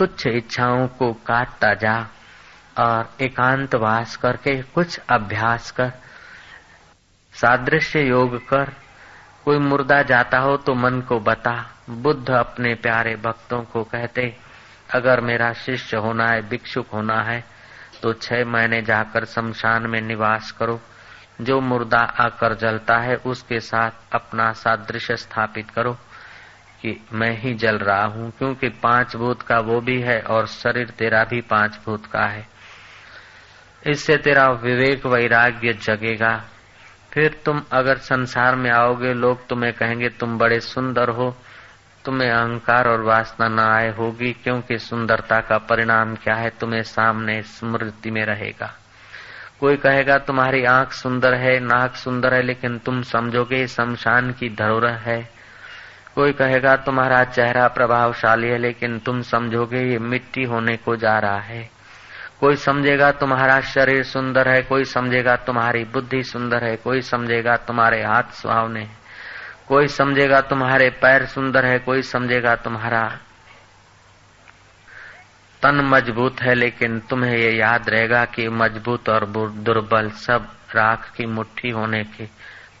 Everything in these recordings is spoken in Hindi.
तुच्छ इच्छाओं को काटता जा और एकांत वास करके कुछ अभ्यास कर, सादृश्य योग कर। कोई मुर्दा जाता हो तो मन को बता, बुद्ध अपने प्यारे भक्तों को कहते, अगर मेरा शिष्य होना है, भिक्षुक होना है तो छह महीने जाकर शमशान में निवास करो। जो मुर्दा आकर जलता है, उसके साथ अपना सादृश्य स्थापित करो। कि मैं ही जल रहा हूँ, क्योंकि पाँच भूत का वो भी है और शरीर तेरा भी पाँच भूत का है। इससे तेरा विवेक वैराग्य जगेगा। फिर तुम अगर संसार में आओगे, लोग तुम्हें कहेंगे, तुम बड़े सुंदर हो। तुम्हें अहंकार और वासना न आए होगी, क्योंकि सुंदरता का परिणाम क्या है? तुम्हें सामने स्मृति में रहेगा। कोई कहेगा, तुम्हारी आँख सुंदर है, नाक सुंदर है, लेकिन तुम समझोगे, शमशान की धरोहर है। कोई कहेगा, तुम्हारा चेहरा प्रभावशाली है, लेकिन तुम समझोगे ये मिट्टी होने को जा रहा है। कोई समझेगा, तुम्हारा शरीर सुंदर है, कोई समझेगा, तुम्हारी बुद्धि सुंदर है, कोई समझेगा, तुम्हारे हाथ सुहावने कोई समझेगा, तुम्हारे पैर सुंदर है, कोई समझेगा, तुम्हारा तन मज़बूत है, लेकिन तुम्हें ये याद रहेगा कि मज़बूत और दुर्बल सब राख की मुट्ठी होने की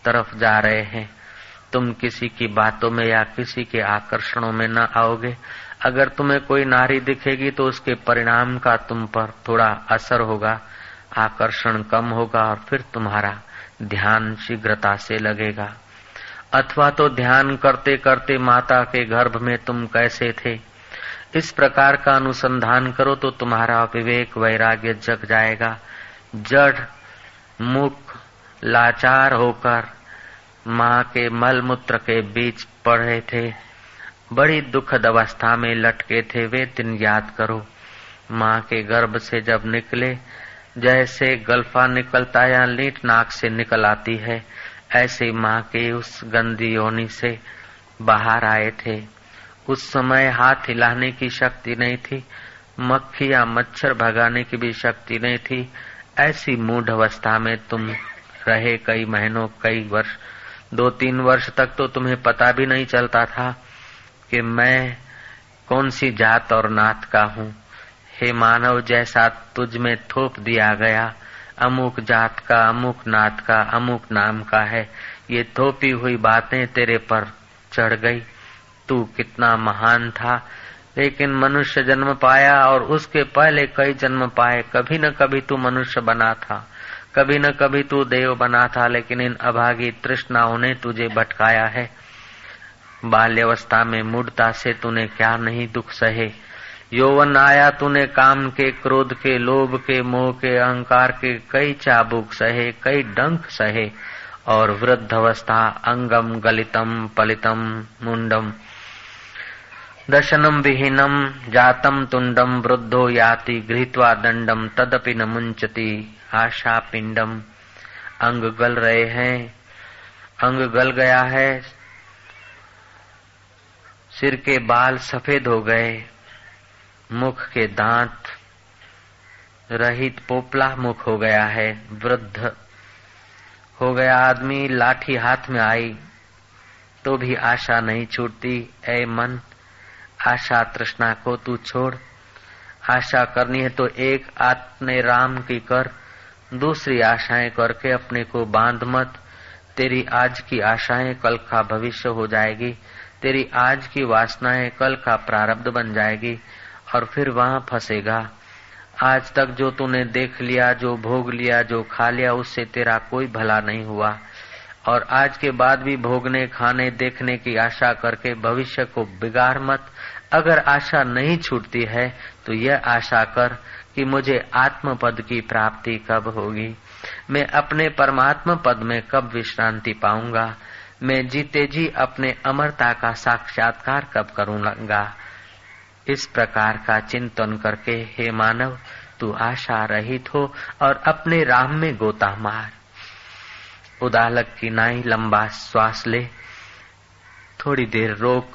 तरफ़ जा रहे हैं। तुम किसी की बातों में या किसी के आकर्षणों में न आओगे। अगर तुम्हें कोई नारी दिखेगी तो उसके परिणाम का तुम पर थोड़ा असर होगा, आकर्षण कम होगा और फिर तुम्हारा ध्यान शीघ्रता से लगेगा। अथवा तो ध्यान करते करते माता के गर्भ में तुम कैसे थे? इस प्रकार का अनुसंधान करो तो तुम्हारा विवेक वैराग्य जग जाएगा। जड़, मुख, लाचार होकर माँ के मल मूत्र के बीच पड़े थे। बड़ी दुखद अवस्था में लटके थे, वे दिन याद करो। माँ के गर्भ से जब निकले, जैसे गल्फा निकलता या लीट नाक से निकल आती है, ऐसे माँ के उस गंदी योनि से बाहर आए थे। उस समय हाथ हिलाने की शक्ति नहीं थी, मक्खी या मच्छर भगाने की भी शक्ति नहीं थी। ऐसी मूढ़ अवस्था में तुम रहे कई महीनों, कई वर्ष दो तीन वर्ष तक तो तुम्हें पता भी नहीं चलता था कि मैं कौन सी जात और नात का हूँ। हे मानव, जैसा तुझ में थोप दिया गया, अमुक जात का, अमुक नात का, अमुक नाम का है। ये थोपी हुई बातें तेरे पर चढ़ गई। तू कितना महान था, लेकिन मनुष्य जन्म पाया और उसके पहले कई जन्म पाए, कभी न कभी तू मनुष्य बना था। कभी न कभी तू देव बना था, लेकिन इन अभागी तृष्णाओं ने तुझे भटकाया है। बाल्यवस्था में मूर्ता से तूने क्या नहीं दुख सहे? यौवन आया तूने काम के, क्रोध के, लोभ के, मोह के, अहंकार के, कई चाबुक सहे, कई डंक सहे, और वृद्ध अवस्था अंगम गलितम पलितम मुंडम। दर्शनम विहीनम, जातम तुंडम, वृद्धो याति, गृहत्वा दंडम, तदपि न मुंचती आशा पिंडम। अंग गल रहे हैं। अंग गल गया है। सिर के बाल सफ़ेद हो गए। मुख के दांत रहित पोपला मुख हो गया है। वृद्ध हो गया आदमी। लाठी हाथ में आई तो भी आशा नहीं छूटती। ऐ मन, आशा तृष्णा को तू छोड़। आशा करनी है तो एक आत्मे राम की कर। दूसरी आशाएँ करके अपने को बाँध मत। तेरी आज की आशाएँ कल का भविष्य हो जाएगी। तेरी आज की वासनाएँ कल का प्रारब्ध बन जाएगी और फिर वहाँ फंसेगा। आज तक जो तूने देख लिया, जो भोग लिया, जो खा लिया, उससे तेरा कोई भला नहीं हुआ। और आज के बाद भी भोगने, खाने, देखने की आशा करके भविष्य को बिगाड़ मत। अगर आशा नहीं छूटती है तो यह आशा कर कि मुझे आत्म पद की प्राप्ति कब होगी? मैं अपने परमात्मा पद में कब विश्रांति पाऊँगा? मैं जीते जी अपने अमरता का साक्षात्कार कब करूँगा? इस प्रकार का चिंतन करके, हे मानव, तू आशा रहित हो और अपने राम में गोता मार। उदालक की नाई लंबा श्वास ले। थोड़ी देर रोक।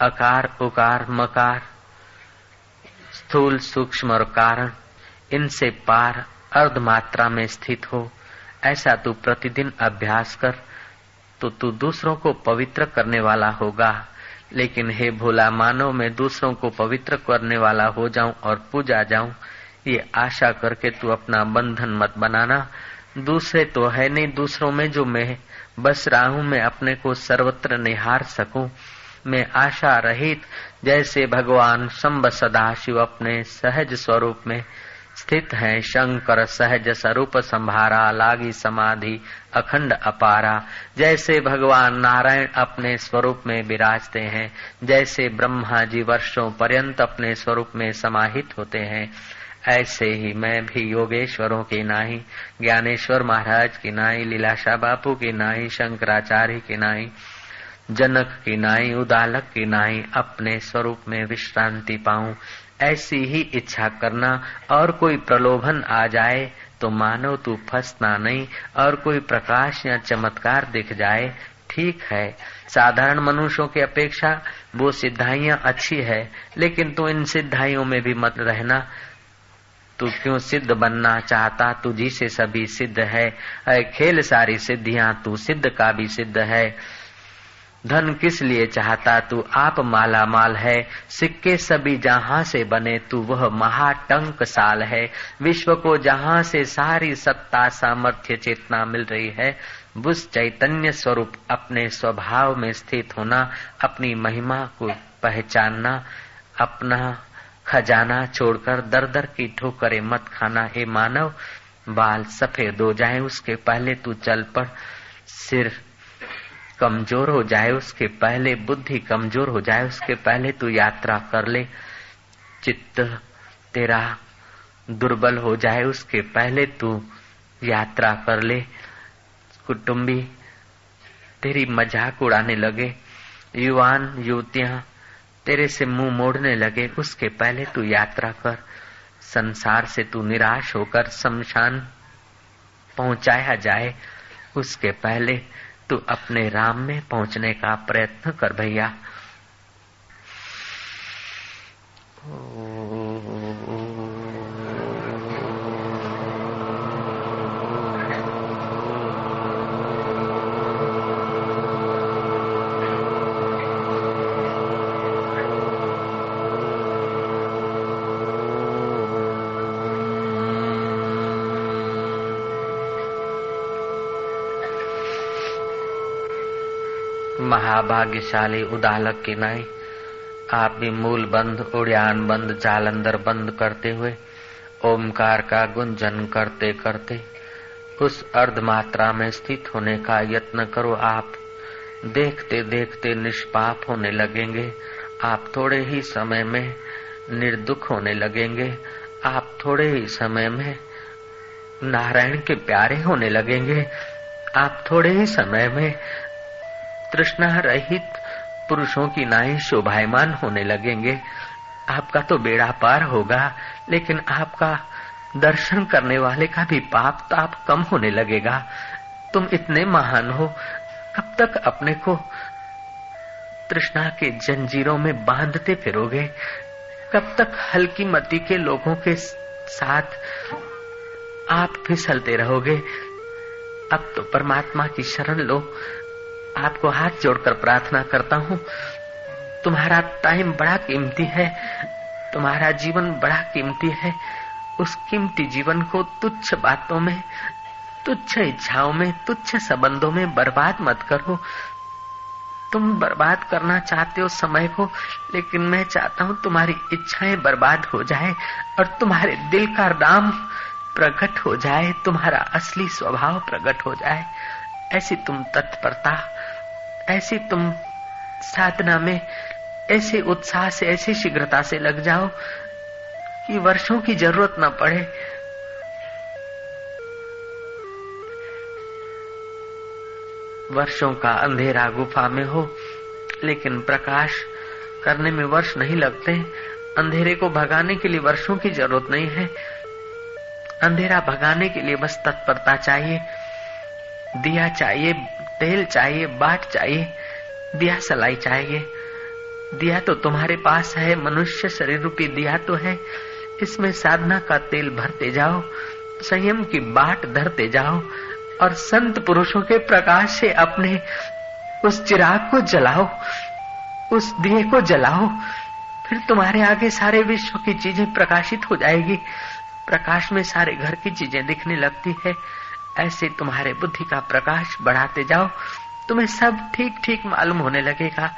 अकार उकार मकार। स्थूल सूक्ष्म और कारण इनसे पार अर्ध मात्रा में स्थित हो। ऐसा तू प्रतिदिन अभ्यास कर तो तू दूसरों को पवित्र करने वाला होगा। लेकिन हे भोला मानो मैं दूसरों को पवित्र करने वाला हो जाऊँ और पूजा जाऊँ, ये आशा करके तू अपना बंधन मत बनाना। दूसरे तो है नहीं दूसरों में जो मैं बस रहा हूँ मैं अपने को सर्वत्र निहार सकूँ। मैं आशा रहित, जैसे भगवान शंब सदा शिव अपने सहज स्वरूप में स्थित है। शंकर सहज स्वरूप संभारा, लागी समाधि अखंड अपारा। जैसे भगवान नारायण अपने स्वरूप में विराजते हैं, जैसे ब्रह्मा जी वर्षों पर्यंत अपने स्वरूप में समाहित होते हैं। ऐसे ही मैं भी योगेश्वरों की नाई, ज्ञानेश्वर महाराज की नाई, लीलाशाह बापू की नाई, शंकराचार्य की नाई जनक की नाई, उदालक की नाई, अपने स्वरूप में विश्रांति पाऊँ। ऐसी ही इच्छा करना, और कोई प्रलोभन आ जाए तो मानो तू फंसना नहीं, और कोई प्रकाश या चमत्कार दिख जाए, ठीक है। साधारण मनुष्यों की अपेक्षा, वो सिद्धाइयाँ अच्छी है, लेकिन तू इन सिद्धाइयों में भी मत रहना। तू क्यों सिद्ध बनना चाहता? तुझी से सभी सिद्ध है। खेल सारी सिद्धियाँ, तू सिद्ध का भी सिद्ध है। धन किस लिए चाहता तू? आप माला माल है। सिक्के सभी जहाँ से बने, तू वह महाटंक साल है। विश्व को जहाँ से सारी सत्ता सामर्थ्य चेतना मिल रही है, बुस चैतन्य स्वरूप अपने स्वभाव में स्थित होना, अपनी महिमा को पहचानना, अपना खजाना छोड़कर दर दर की ठोकरे मत खाना। हे मानव, बाल सफ़ेद हो जाए, उसके पहले तू चल पड़, सिर कमज़ोर हो जाए उसके पहले, बुद्धि कमज़ोर हो जाए उसके पहले तू यात्रा कर ले। चित्त तेरा दुर्बल हो जाए उसके पहले तू यात्रा कर ले। कुटुंबी, तेरी मज़ाक उड़ाने लगे। युवान, युवतियाँ, तेरे से मुँह मोड़ने लगे। उसके पहले तू यात्रा कर। संसार से तू निराश होकर शमशान पहुँचाया जाए। उसके पहले तू अपने राम में पहुँचने का प्रयत्न कर भैया। महाभाग्यशाली उदालक की नाई आप भी मूल बंद उड़ियान बंद जालंधर बंद करते हुए, ओमकार का गुंजन करते करते, उस अर्ध मात्रा में स्थित होने का यत्न करो आप। देखते देखते निष्पाप होने लगेंगे। आप थोड़े ही समय में निर्दुख होने लगेंगे। आप थोड़े ही समय में नारायण के प्यारे होने लगेंगे। आप थोड़े ही समय में तृष्णा रहित पुरुषों की नाई शोभायमान होने लगेंगे। आपका तो बेड़ा पार होगा, लेकिन आपका दर्शन करने वाले का भी पाप ताप कम होने लगेगा। तुम इतने महान हो कब तक अपने को तृष्णा के जंजीरों में बांधते फिरोगे। कब तक हल्की मती के लोगों के साथ आप फिसलते रहोगे। अब तो परमात्मा की शरण लो आपको हाथ जोड़कर प्रार्थना करता हूँ। तुम्हारा टाइम बड़ा कीमती है। तुम्हारा जीवन बड़ा कीमती है। उस कीमती जीवन को तुच्छ बातों में, तुच्छ इच्छाओं में, तुच्छ संबंधों में बर्बाद मत करो। तुम बर्बाद करना चाहते हो समय को, लेकिन मैं चाहता हूँ तुम्हारी इच्छाएँ बर्बाद हो जाए और तुम्हारे दिल का राम प्रकट हो जाए, तुम्हारा असली स्वभाव प्रकट हो जाए। ऐसी तुम तत्परता ऐसी तुम साधना में, ऐसे उत्साह से, ऐसी शीघ्रता से लग जाओ कि वर्षों की ज़रूरत न पड़े। वर्षों का अंधेरा गुफा में हो, लेकिन प्रकाश करने में वर्ष नहीं लगते। अंधेरे को भगाने के लिए वर्षों की ज़रूरत नहीं है। अंधेरा भगाने के लिए बस तत्परता चाहिए, दिया चाहिए तेल चाहिए बाट चाहिए, दिया सलाई चाहिए। दिया तो तुम्हारे पास है, मनुष्य शरीर रूपी दिया तो है। इसमें साधना का तेल भरते जाओ, संयम की बाट धरते जाओ, और संत पुरुषों के प्रकाश से अपने उस चिराग को जलाओ, उस दिए को जलाओ। फिर तुम्हारे आगे सारे विश्व की चीज़ें प्रकाशित हो जाएगी। प्रकाश में सारे घर की चीज़ें दिखने लगती है। ऐसे तुम्हारे बुद्धि का प्रकाश बढ़ाते जाओ तुम्हें सब ठीक ठीक मालूम होने लगेगा।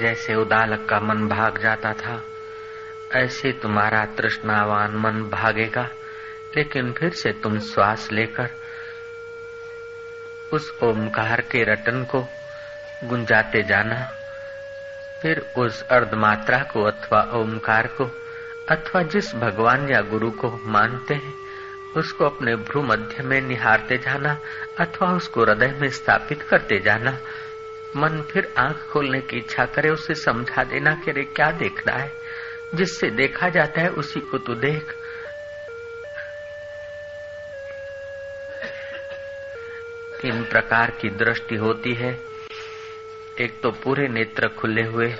जैसे उदालक का मन भाग जाता था, ऐसे तुम्हारा तृष्णावान मन भागेगा, लेकिन फिर से तुम श्वास लेकर उस ओमकार के रटन को गुंजाते जाना, फिर उस अर्धमात्रा को अथवा ओमकार को, अथवा जिस भगवान या गुरु को मानते हैं, उसको अपने भ्रू मध्य में निहारते जाना, अथवा उसको हृदय में स्थापित करते जाना मन फिर आँख खोलने की इच्छा करे, उसे समझा देना कि अरे, क्या देखना है? जिससे देखा जाता है, उसी को तो देख। तीन प्रकार की दृष्टि होती है? एक तो पूरे नेत्र खुले हुए।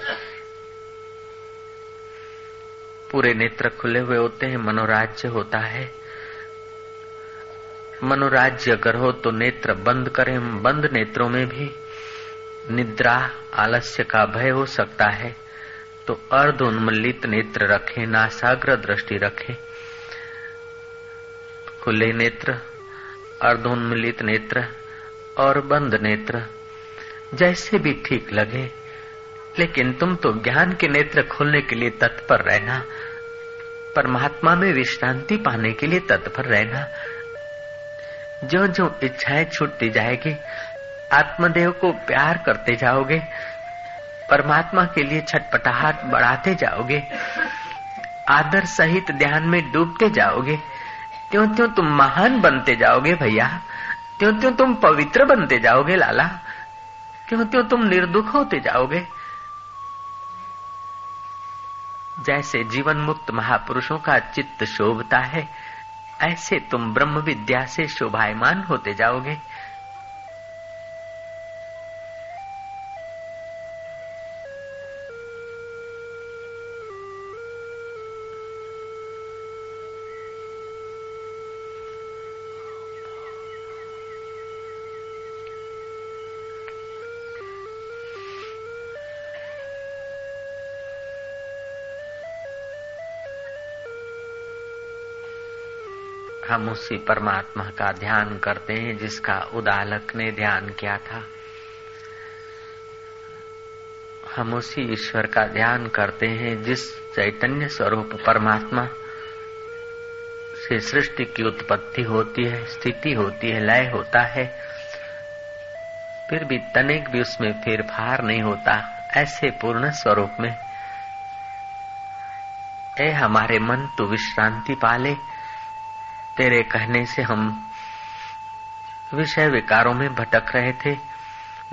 पूरे नेत्र खुले हुए होते हैं, मनोराज्य होता है। मनोराज्य अगर हो तो नेत्र बंद करें, बंद नेत्रों में भी। निद्रा, आलस्य का भय हो सकता है। तो अर्ध उन्मलित नेत्र रखें, नासाग्र दृष्टि रखें। खुले नेत्र, अर्धोन्मिलित नेत्र और बंद नेत्र जैसे भी ठीक लगे। लेकिन तुम तो ज्ञान के नेत्र खोलने के लिए तत्पर रहना, परमात्मा में विश्रांति पाने के लिए तत्पर रहना। जो जो इच्छाएँ छूटती जाएगी आत्मदेव को प्यार करते जाओगे, परमात्मा के लिए छटपटाहट बढ़ाते जाओगे, आदर सहित ध्यान में डूबते जाओगे त्यों त्यों तुम महान बनते जाओगे भैया त्यों त्यों तुम पवित्र बनते जाओगे लाला त्यों त्यों तुम निर्दुख होते जाओगे। जैसे जीवन मुक्त महापुरुषों का चित्त शोभता है, ऐसे तुम ब्रह्म विद्या से शोभायमान होते जाओगे। हम उसी परमात्मा का ध्यान करते हैं, जिसका उदालक ने ध्यान किया था। हम उसी ईश्वर का ध्यान करते हैं, जिस चैतन्य स्वरूप परमात्मा से सृष्टि की उत्पत्ति होती है, स्थिति होती है, लय होता है, फिर भी तनिक भी उसमें फेरफार नहीं होता, ऐसे पूर्ण स्वरूप में। ए हमारे मन तो विश्रांति पाले तेरे कहने से हम विषय विकारों में भटक रहे थे।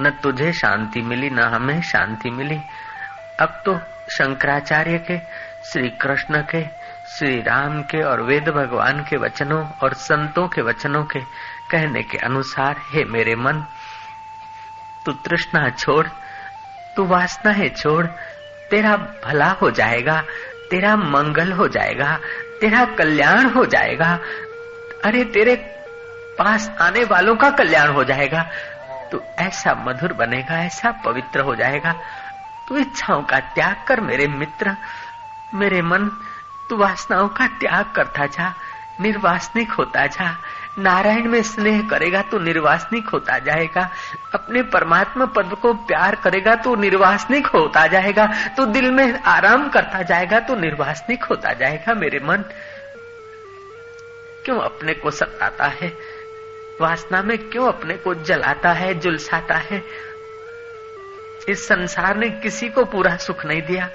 न तुझे शांति मिली, न हमें शांति मिली। अब तो शंकराचार्य के श्री कृष्ण के श्री राम के और वेद भगवान के वचनों और संतों के वचनों के कहने के अनुसार, हे मेरे मन, तू तृष्णा छोड़, तू वासना है छोड़, तेरा भला हो जाएगा, तेरा मंगल हो जाएगा, तेरा कल्याण हो जाएगा अरे तेरे पास आने वालों का कल्याण हो जाएगा। तू ऐसा मधुर बनेगा, ऐसा पवित्र हो जाएगा। तू इच्छाओं का त्याग कर मेरे मित्र, मेरे मन, तू वासनाओं का त्याग करता जा, निर्वासनिक होता जा। नारायण में स्नेह करेगा तो निर्वासनिक होता जाएगा। अपने परमात्मा पद को प्यार करेगा तो निर्वासनिक होता जाएगा। तो दिल में आराम करता जाएगा तो निर्वासनिक होता जाएगा मेरे मन। क्यों अपने को सताता है? वासना में क्यों अपने को जलाता है, जुलसाता है? इस संसार ने किसी को पूरा सुख नहीं दिया।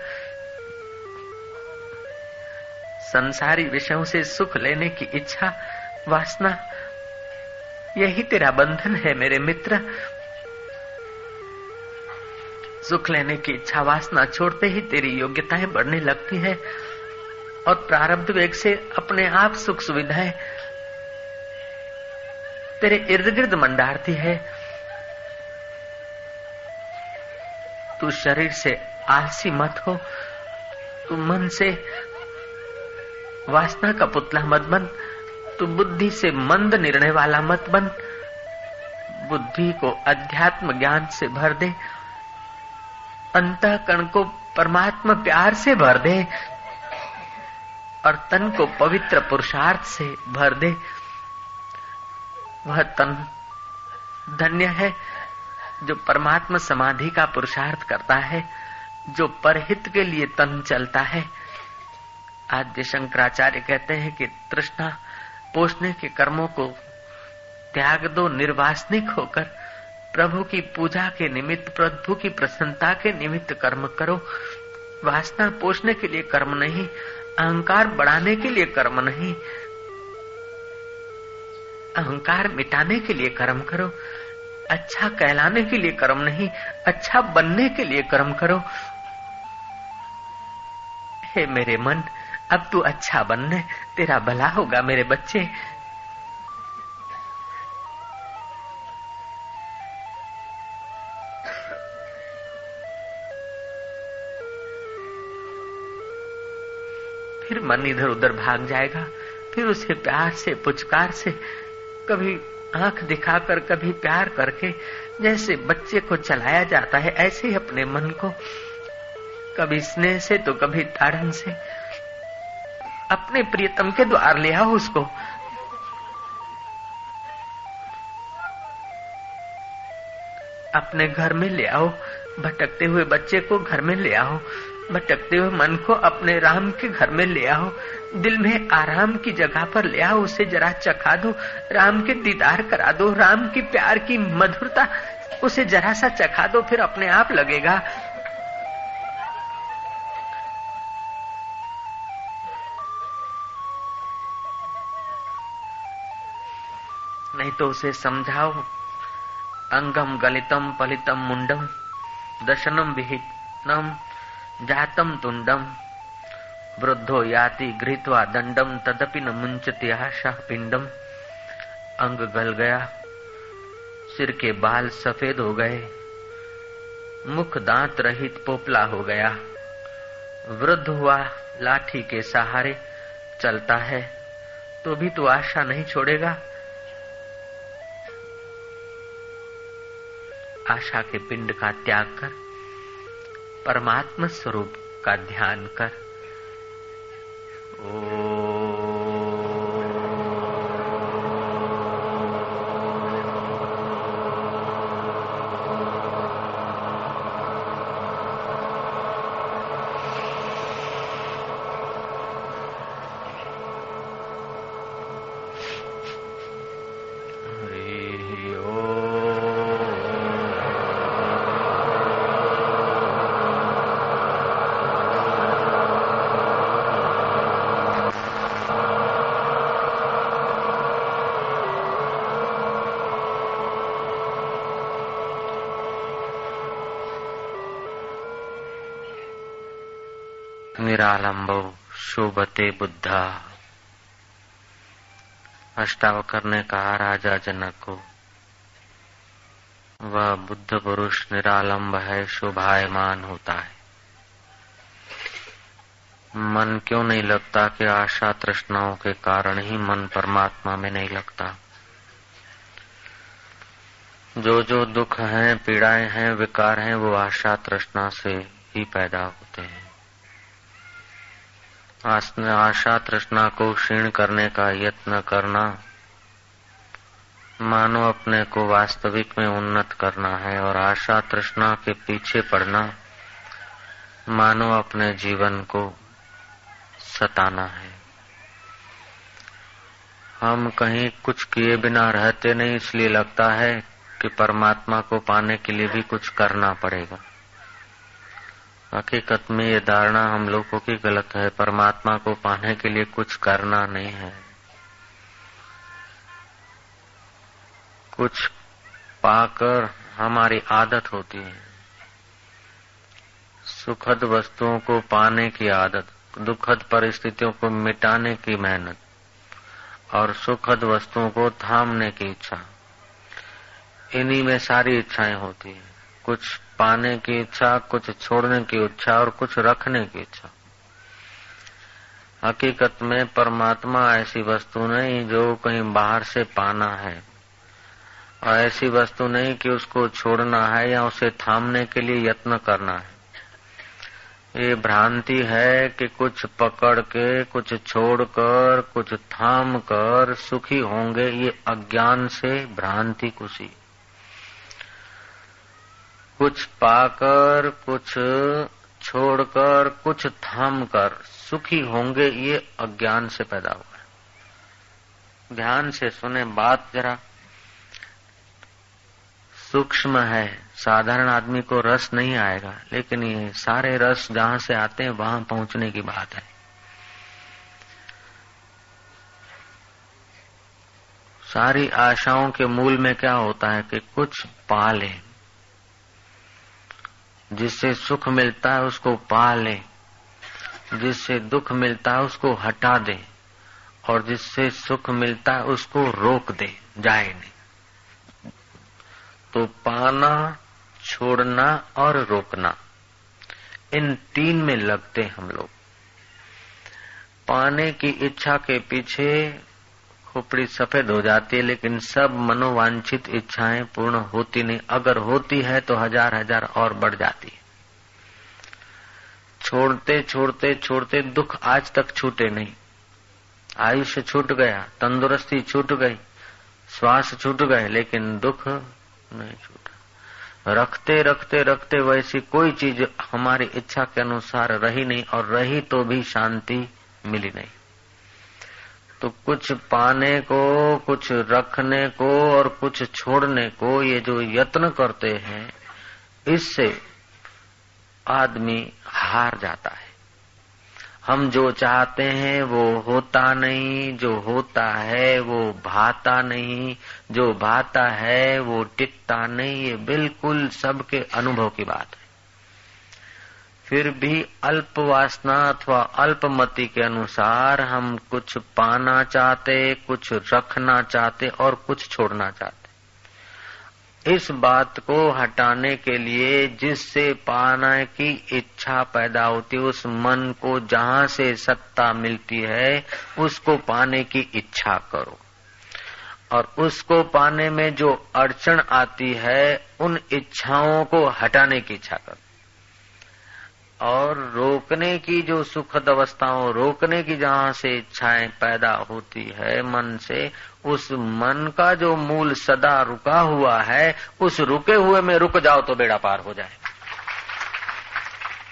संसारी विषयों से सुख लेने की इच्छा, वासना, यही तेरा बंधन है मेरे मित्र। सुख लेने की इच्छा, वासना छोड़ते ही तेरी योग्यताएँ बढ़ने लगती है। और प्रारब्ध वेग से अपने आप सुख सुविधाएँ तेरे इर्द गिर्द मंडारती है। तू शरीर से आलसी मत हो। तू मन से वासना का पुतला मत बन। तू बुद्धि से मंद निर्णय वाला मत बन। बुद्धि को अध्यात्म ज्ञान से भर दे। अंतकरण को परमात्मा प्यार से भर दे। और तन को पवित्र पुरुषार्थ से भर दे। वह तन धन्य है जो परमात्मा समाधि का पुरुषार्थ करता है, जो परहित के लिए तन चलता है। आद्य शंकराचार्य कहते हैं कि तृष्णा पोषने के कर्मों को त्याग दो निर्वासनिक होकर, प्रभु की पूजा के निमित्त, प्रभु की प्रसन्नता के निमित्त कर्म करो। वासना पोषने के लिए कर्म नहीं अहंकार बढ़ाने के लिए कर्म नहीं। अहंकार मिटाने के लिए कर्म करो। अच्छा कहलाने के लिए कर्म नहीं अच्छा बनने के लिए कर्म करो। हे मेरे मन, अब तू अच्छा बनने, तेरा भला होगा मेरे बच्चे। मन इधर उधर भाग जाएगा। फिर उसे प्यार से, पुचकार से, कभी आँख दिखाकर, कभी प्यार करके, जैसे बच्चे को चलाया जाता है, ऐसे ही अपने मन को। कभी स्नेह से तो कभी ताड़न से। अपने प्रियतम के द्वार ले आओ उसको। अपने घर में ले आओ। भटकते हुए बच्चे को घर में ले आओ। भटकते हुए मन को अपने राम के घर में ले आओ दिल में आराम की जगह पर ले आओ उसे जरा चखा दो। राम के दीदार करा दो, राम की प्यार की मधुरता, उसे जरा सा चखा दो, फिर अपने आप लगेगा। नहीं तो उसे समझाओ अंगम गलितम पलितम मुंडम दशनम विहितम जातम तुंडम वृद्धो याति गृहत्वा दंडम तदपि न मुंचती आशा पिंडम अंग गल गया। सिर के बाल सफ़ेद हो गए। मुख दांत रहित पोपला हो गया। वृद्ध हुआ लाठी के सहारे, चलता है। तो भी तो आशा नहीं छोड़ेगा। आशा के पिंड का त्याग कर। परमात्मा स्वरूप का ध्यान कर। ओ निरालंबो शोभते बुद्धा। अष्टावकर ने कहा राजा जनक। को वह बुद्ध पुरुष निरालंब है, शोभायमान होता है। मन क्यों नहीं लगता कि आशा तृष्णाओं के कारण ही मन परमात्मा में नहीं लगता? जो जो दुख हैं, पीड़ाएँ हैं, विकार हैं, वो आशा तृष्णा से ही पैदा होते हैं। आशा, तृष्णा को क्षीण करने का यत्न करना। मानो अपने को वास्तविक में उन्नत करना है और आशा, तृष्णा के पीछे पड़ना, मानो अपने जीवन को सताना है। हम कहीं कुछ किए बिना रहते नहीं, इसलिए लगता है कि परमात्मा को पाने के लिए भी कुछ करना पड़ेगा। हकीकत में ये धारणा हम लोगों की गलत है, परमात्मा को पाने के लिए कुछ करना नहीं है। कुछ पाकर हमारी आदत होती है। सुखद वस्तुओं को पाने की आदत, दुखद परिस्थितियों को मिटाने की मेहनत, और सुखद वस्तुओं को थामने की इच्छा। इन्हीं में सारी इच्छाएँ होती है। कुछ पाने की इच्छा, कुछ छोड़ने की इच्छा और कुछ रखने की इच्छा। हकीकत में परमात्मा ऐसी वस्तु नहीं जो कहीं बाहर से पाना है। और ऐसी वस्तु नहीं कि उसको छोड़ना है या उसे थामने के लिए यत्न करना है। ये भ्रांति है कि कुछ पकड़ के, कुछ छोड़कर, कुछ थाम कर सुखी होंगे, ये अज्ञान से भ्रांति कुशी कुछ पाकर, कुछ छोड़कर, कुछ थाम कर सुखी होंगे, ये अज्ञान से पैदा हुआ है। ध्यान से सुने बात जरा। सूक्ष्म है, साधारण आदमी को रस नहीं आएगा, लेकिन ये सारे रस जहाँ से आते हैं, वहाँ पहुँचने की बात है। सारी आशाओं के मूल में क्या होता है कि कुछ पा ले जिससे सुख मिलता है उसको पा ले, जिससे दुख मिलता है उसको हटा दे, और जिससे सुख मिलता है उसको रोक दे, जाए नहीं। तो पाना, छोड़ना और रोकना, इन तीन में लगते हम लोग। पाने की इच्छा के पीछे खोपड़ी सफ़ेद हो जाती है, लेकिन सब मनोवांछित इच्छाएँ पूर्ण होती नहीं। अगर होती है तो हज़ार हज़ार और बढ़ जाती है। छोड़ते छोड़ते छोड़ते दुख आज तक छूटे नहीं। आयुष्य छूट गया, तंदुरुस्ती छूट गई, श्वास छूट गए, लेकिन दुख नहीं छूटा। रखते रखते रखते वैसी कोई चीज़ हमारी इच्छा के अनुसार रही नहीं, और रही तो भी शांति मिली नहीं। तो कुछ पाने को, कुछ रखने को और कुछ छोड़ने को ये जो यत्न करते हैं, इससे आदमी हार जाता है। हम जो चाहते हैं वो होता नहीं, जो होता है वो भाता नहीं, जो भाता है वो टिकता नहीं, ये बिल्कुल सबके अनुभव की बात है। फिर भी अल्प वासना अथवा अल्पमति के अनुसार हम कुछ पाना चाहते, कुछ रखना चाहते और कुछ छोड़ना चाहते। इस बात को हटाने के लिए जिससे पाने की इच्छा पैदा होती है, उस मन को जहाँ से सत्ता मिलती है, उसको पाने की इच्छा करो। और उसको पाने में जो अड़चन आती है, उन इच्छाओं को हटाने की इच्छा करो। और रोकने की जो सुखद अवस्थाओं, रोकने की जहाँ से इच्छाएँ पैदा होती है मन से, उस मन का जो मूल सदा रुका हुआ है, उस रुके हुए में रुक जाओ तो बेड़ा पार हो जाए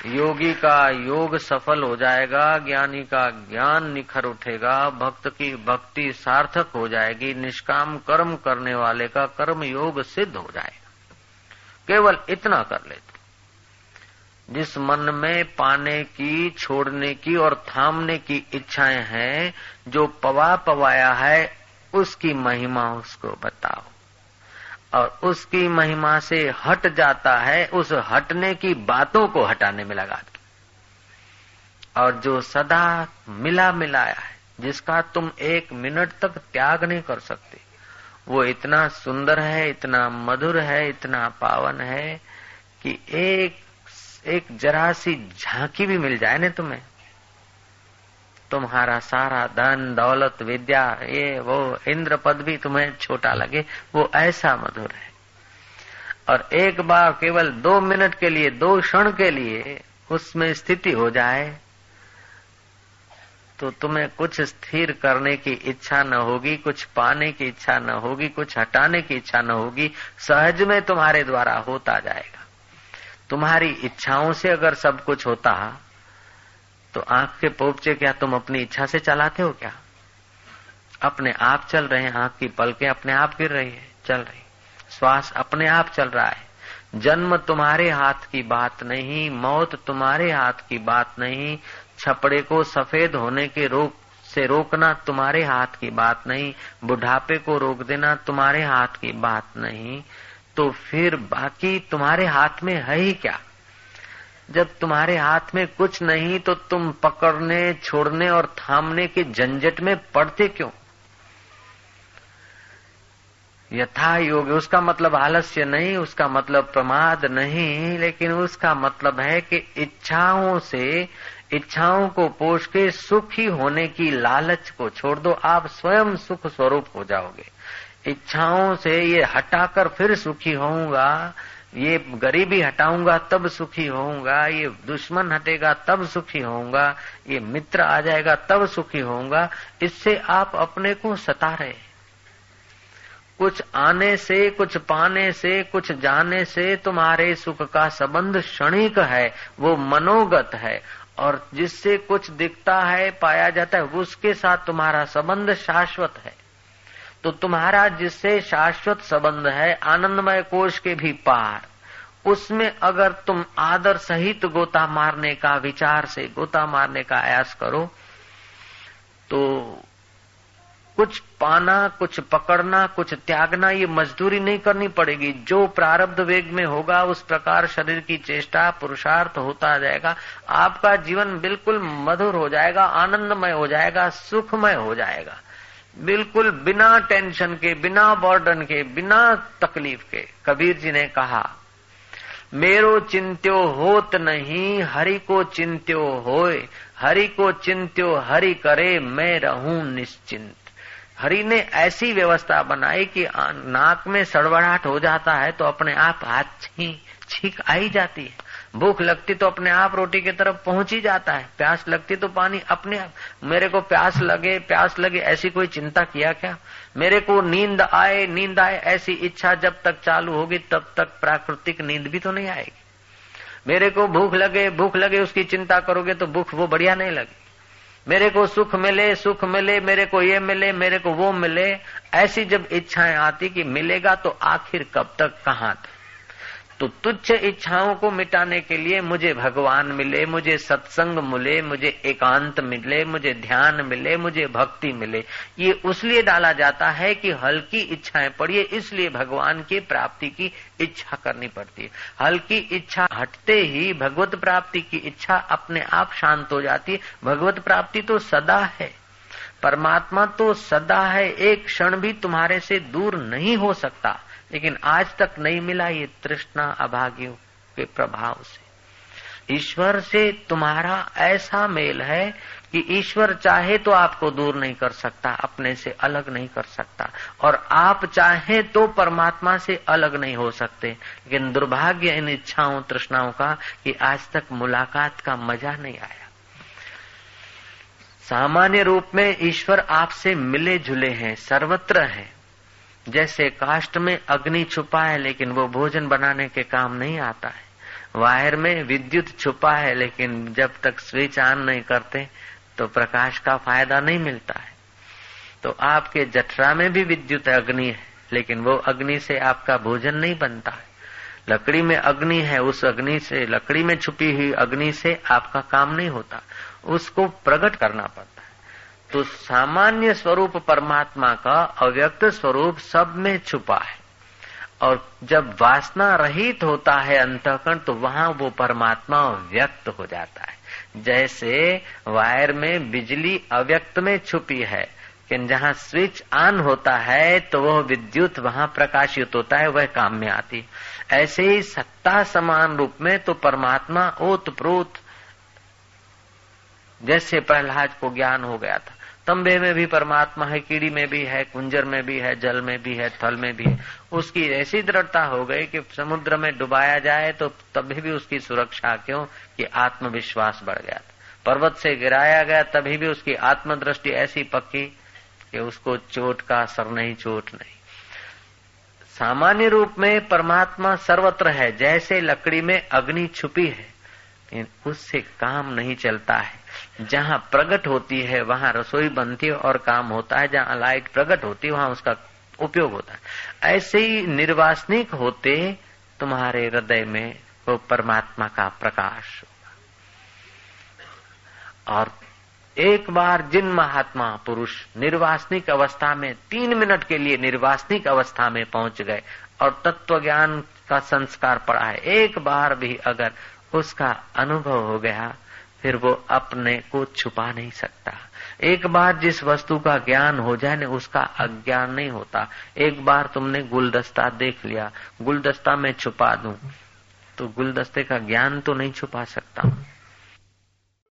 योगी का योग सफल हो जाएगा, ज्ञानी का ज्ञान निखर उठेगा, भक्त की भक्ति सार्थक हो जाएगी, निष्काम कर्म करने वाले का कर्म योग सिद्ध हो जाएगा। केवल इतना कर लेते जिस मन में पाने की, छोड़ने की और थामने की इच्छाएँ हैं, जो पवा पवाया है, उसकी महिमा उसको बताओ। और उसकी महिमा से हट जाता है, उस हटने की बातों को हटाने में लगा दो। और जो सदा मिला मिलाया है, जिसका तुम एक मिनट तक त्याग नहीं कर सकते, वो इतना सुंदर है, इतना मधुर है, इतना पावन है, कि एक एक जरा सी झांकी भी मिल जाए ना तुम्हें। तुम्हारा सारा धन, दौलत, विद्या, ये, वो इंद्र पद भी तुम्हें छोटा लगे, वो ऐसा मधुर है। और एक बार केवल दो मिनट के लिए, दो क्षण के लिए उसमें स्थिति हो जाए तो तुम्हें कुछ स्थिर करने की इच्छा न होगी, कुछ पाने की इच्छा न होगी, कुछ हटाने की इच्छा न होगी, सहज में तुम्हारे द्वारा होता जाएगा। तुम्हारी इच्छाओं से अगर सब कुछ होता तो आँख के पोपचे क्या तुम अपनी इच्छा से चलाते हो क्या? अपने आप चल रहे हैं, आँख की पलकें अपने आप गिर रही है, चल रही। श्वास अपने आप चल रहा है। जन्म तुम्हारे हाथ की बात नहीं, मौत तुम्हारे हाथ की बात नहीं, छपड़े को सफ़ेद होने के रोक, से रोकना तुम्हारे हाथ की बात नहीं, बुढ़ापे को रोक देना तुम्हारे हाथ की बात नहीं। तो फिर बाकी तुम्हारे हाथ में है ही क्या? जब तुम्हारे हाथ में कुछ नहीं तो तुम पकड़ने, छोड़ने और थामने के झंझट में पड़ते क्यों? यथा योग, उसका मतलब आलस्य नहीं, उसका मतलब प्रमाद नहीं, लेकिन उसका मतलब है कि इच्छाओं से, इच्छाओं को पोष के सुखी होने की लालच को छोड़ दो, आप स्वयं सुख स्वरूप हो जाओगे। इच्छाओं से ये हटाकर फिर सुखी होऊँगा, ये गरीबी हटाऊँगा तब सुखी होऊँगा, ये दुश्मन हटेगा तब सुखी होऊँगा, ये मित्र आ जाएगा तब सुखी होऊँगा, इससे आप अपने को सता रहे कुछ आने से, कुछ पाने से, कुछ जाने से तुम्हारे सुख का संबंध क्षणिक है, वो मनोगत है, और जिससे कुछ दिखता है, पाया जाता है, उसके साथ तुम्हारा संबंध शाश्वत है। तो तुम्हारा जिससे शाश्वत संबंध है, आनंदमय कोष के भी पार। उसमें अगर तुम आदर सहित गोता मारने का विचार से, गोता मारने का आयास करो तो कुछ पाना, कुछ पकड़ना, कुछ त्यागना, ये मजदूरी नहीं करनी पड़ेगी। जो प्रारब्ध वेग में होगा, उस प्रकार शरीर की चेष्टा पुरुषार्थ होता जाएगा। आपका जीवन बिल्कुल मधुर हो जाएगा, आनंदमय हो जाएगा, सुखमय हो जाएगा। बिल्कुल बिना टेंशन के, बिना बर्डन के, बिना तकलीफ़ के, कबीर जी ने कहा, मेरो चिंत्यो होत नहीं, हरि को चिंत्यो होए, हरि को चिंत्यो हरि करे, मैं रहूँ निश्चिंत. हरि ने ऐसी व्यवस्था बनाई कि नाक में सड़बड़ाहट हो जाता है तो अपने आप हाथ छींक आई जाती है। भूख लगती तो अपने आप रोटी की तरफ़ पहुँच ही जाता है। प्यास लगती तो पानी अपने आप। मेरे को प्यास लगे प्यास लगे, ऐसी कोई चिंता किया क्या? मेरे को नींद आए नींद आए, ऐसी इच्छा जब तक चालू होगी, तब तक प्राकृतिक नींद भी तो नहीं आएगी। मेरे को भूख लगे भूख लगे, उसकी चिंता करोगे तो भूख वो बढ़िया नहीं लगे। मेरे को सुख मिले सुख मिले, मेरे को ये मिले, मेरे को वो मिले, ऐसी जब इच्छाएँ आती कि मिलेगा तो आखिर कब तक, कहाँ तक? तो तुच्छ इच्छाओं को मिटाने के लिए मुझे भगवान मिले, मुझे सत्संग मिले, मुझे एकांत मिले, मुझे ध्यान मिले, मुझे भक्ति मिले। ये उसलिए डाला जाता है कि हल्की इच्छाएँ पड़िए, इसलिए भगवान की प्राप्ति की इच्छा करनी पड़ती है। हल्की इच्छा हटते ही भगवत प्राप्ति की इच्छा अपने आप शांत हो जाती है। भगवत प्राप्ति तो सदा है। परमात्मा तो सदा है। एक क्षण भी तुम्हारे से दूर नहीं हो सकता। लेकिन आज तक नहीं मिला ये तृष्णा अभागियों के प्रभाव से। ईश्वर से तुम्हारा ऐसा मेल है कि ईश्वर चाहे तो आपको दूर नहीं कर सकता, अपने से अलग नहीं कर सकता। और आप चाहे तो परमात्मा से अलग नहीं हो सकते। लेकिन दुर्भाग्य इन इच्छाओं, तृष्णाओं का कि आज तक मुलाकात का मज़ा नहीं आया। सामान्य रूप में ईश्वर आपसे मिले जुले हैं, सर्वत्र हैं। जैसे काष्ट में अग्नि छुपा है लेकिन वो भोजन बनाने के काम नहीं आता है। वायर में विद्युत छुपा है लेकिन जब तक स्विच ऑन नहीं करते तो प्रकाश का फ़ायदा नहीं मिलता है। तो आपके जठरा में भी विद्युत अग्नि है, लेकिन वो अग्नि से आपका भोजन नहीं बनता है। लकड़ी में अग्नि है, उस अग्नि से, लकड़ी में छुपी हुई अग्नि से आपका काम नहीं होता। उसको प्रकट करना पड़ता तो सामान्य स्वरूप परमात्मा का अव्यक्त स्वरूप सब में छुपा है। और जब वासना रहित होता है अंतकरण तो वहाँ वो परमात्मा व्यक्त हो जाता है। जैसे वायर में बिजली अव्यक्त में छुपी है, कि जहाँ स्विच ऑन होता है तो वह विद्युत वहाँ प्रकाशित होता है, वह काम में आती ऐसे ही सत्ता समान रूप में तो परमात्मा ओत प्रोत जैसे प्रहलाद को ज्ञान हो गया था। तंबे में भी परमात्मा है, कीड़ी में भी है, कुंजर में भी है, जल में भी है, थल में भी है। उसकी ऐसी दृढ़ता हो गई कि समुद्र में डुबाया जाए तो तभी भी उसकी सुरक्षा, क्यों? कि आत्मविश्वास बढ़ गया पर्वत से गिराया गया, तभी भी उसकी आत्मदृष्टि ऐसी पक्की कि उसको चोट का असर नहीं, चोट नहीं। सामान्य रूप में परमात्मा सर्वत्र है, जैसे लकड़ी में अग्नि छुपी है उससे काम नहीं चलता है। जहाँ प्रकट होती है, वहाँ रसोई बनती है और काम होता है। जहाँ लाइट प्रकट होती है, वहाँ उसका उपयोग होता है। ऐसे ही निर्वासनिक होते तुम्हारे हृदय में वो परमात्मा का प्रकाश होगा। और एक बार जिन महात्मा पुरुष निर्वासनिक अवस्था में, तीन मिनट के लिए निर्वासनिक अवस्था में पहुँच गए और तत्व ज्ञान का संस्कार पड़ा है एक बार भी अगर उसका अनुभव हो गया फिर वो अपने को छुपा नहीं सकता। एक बार जिस वस्तु का ज्ञान हो जाए ना, उसका अज्ञान नहीं होता। एक बार तुमने गुलदस्ता देख लिया, गुलदस्ता में छुपा दू तो गुलदस्ते का ज्ञान तो नहीं छुपा सकता।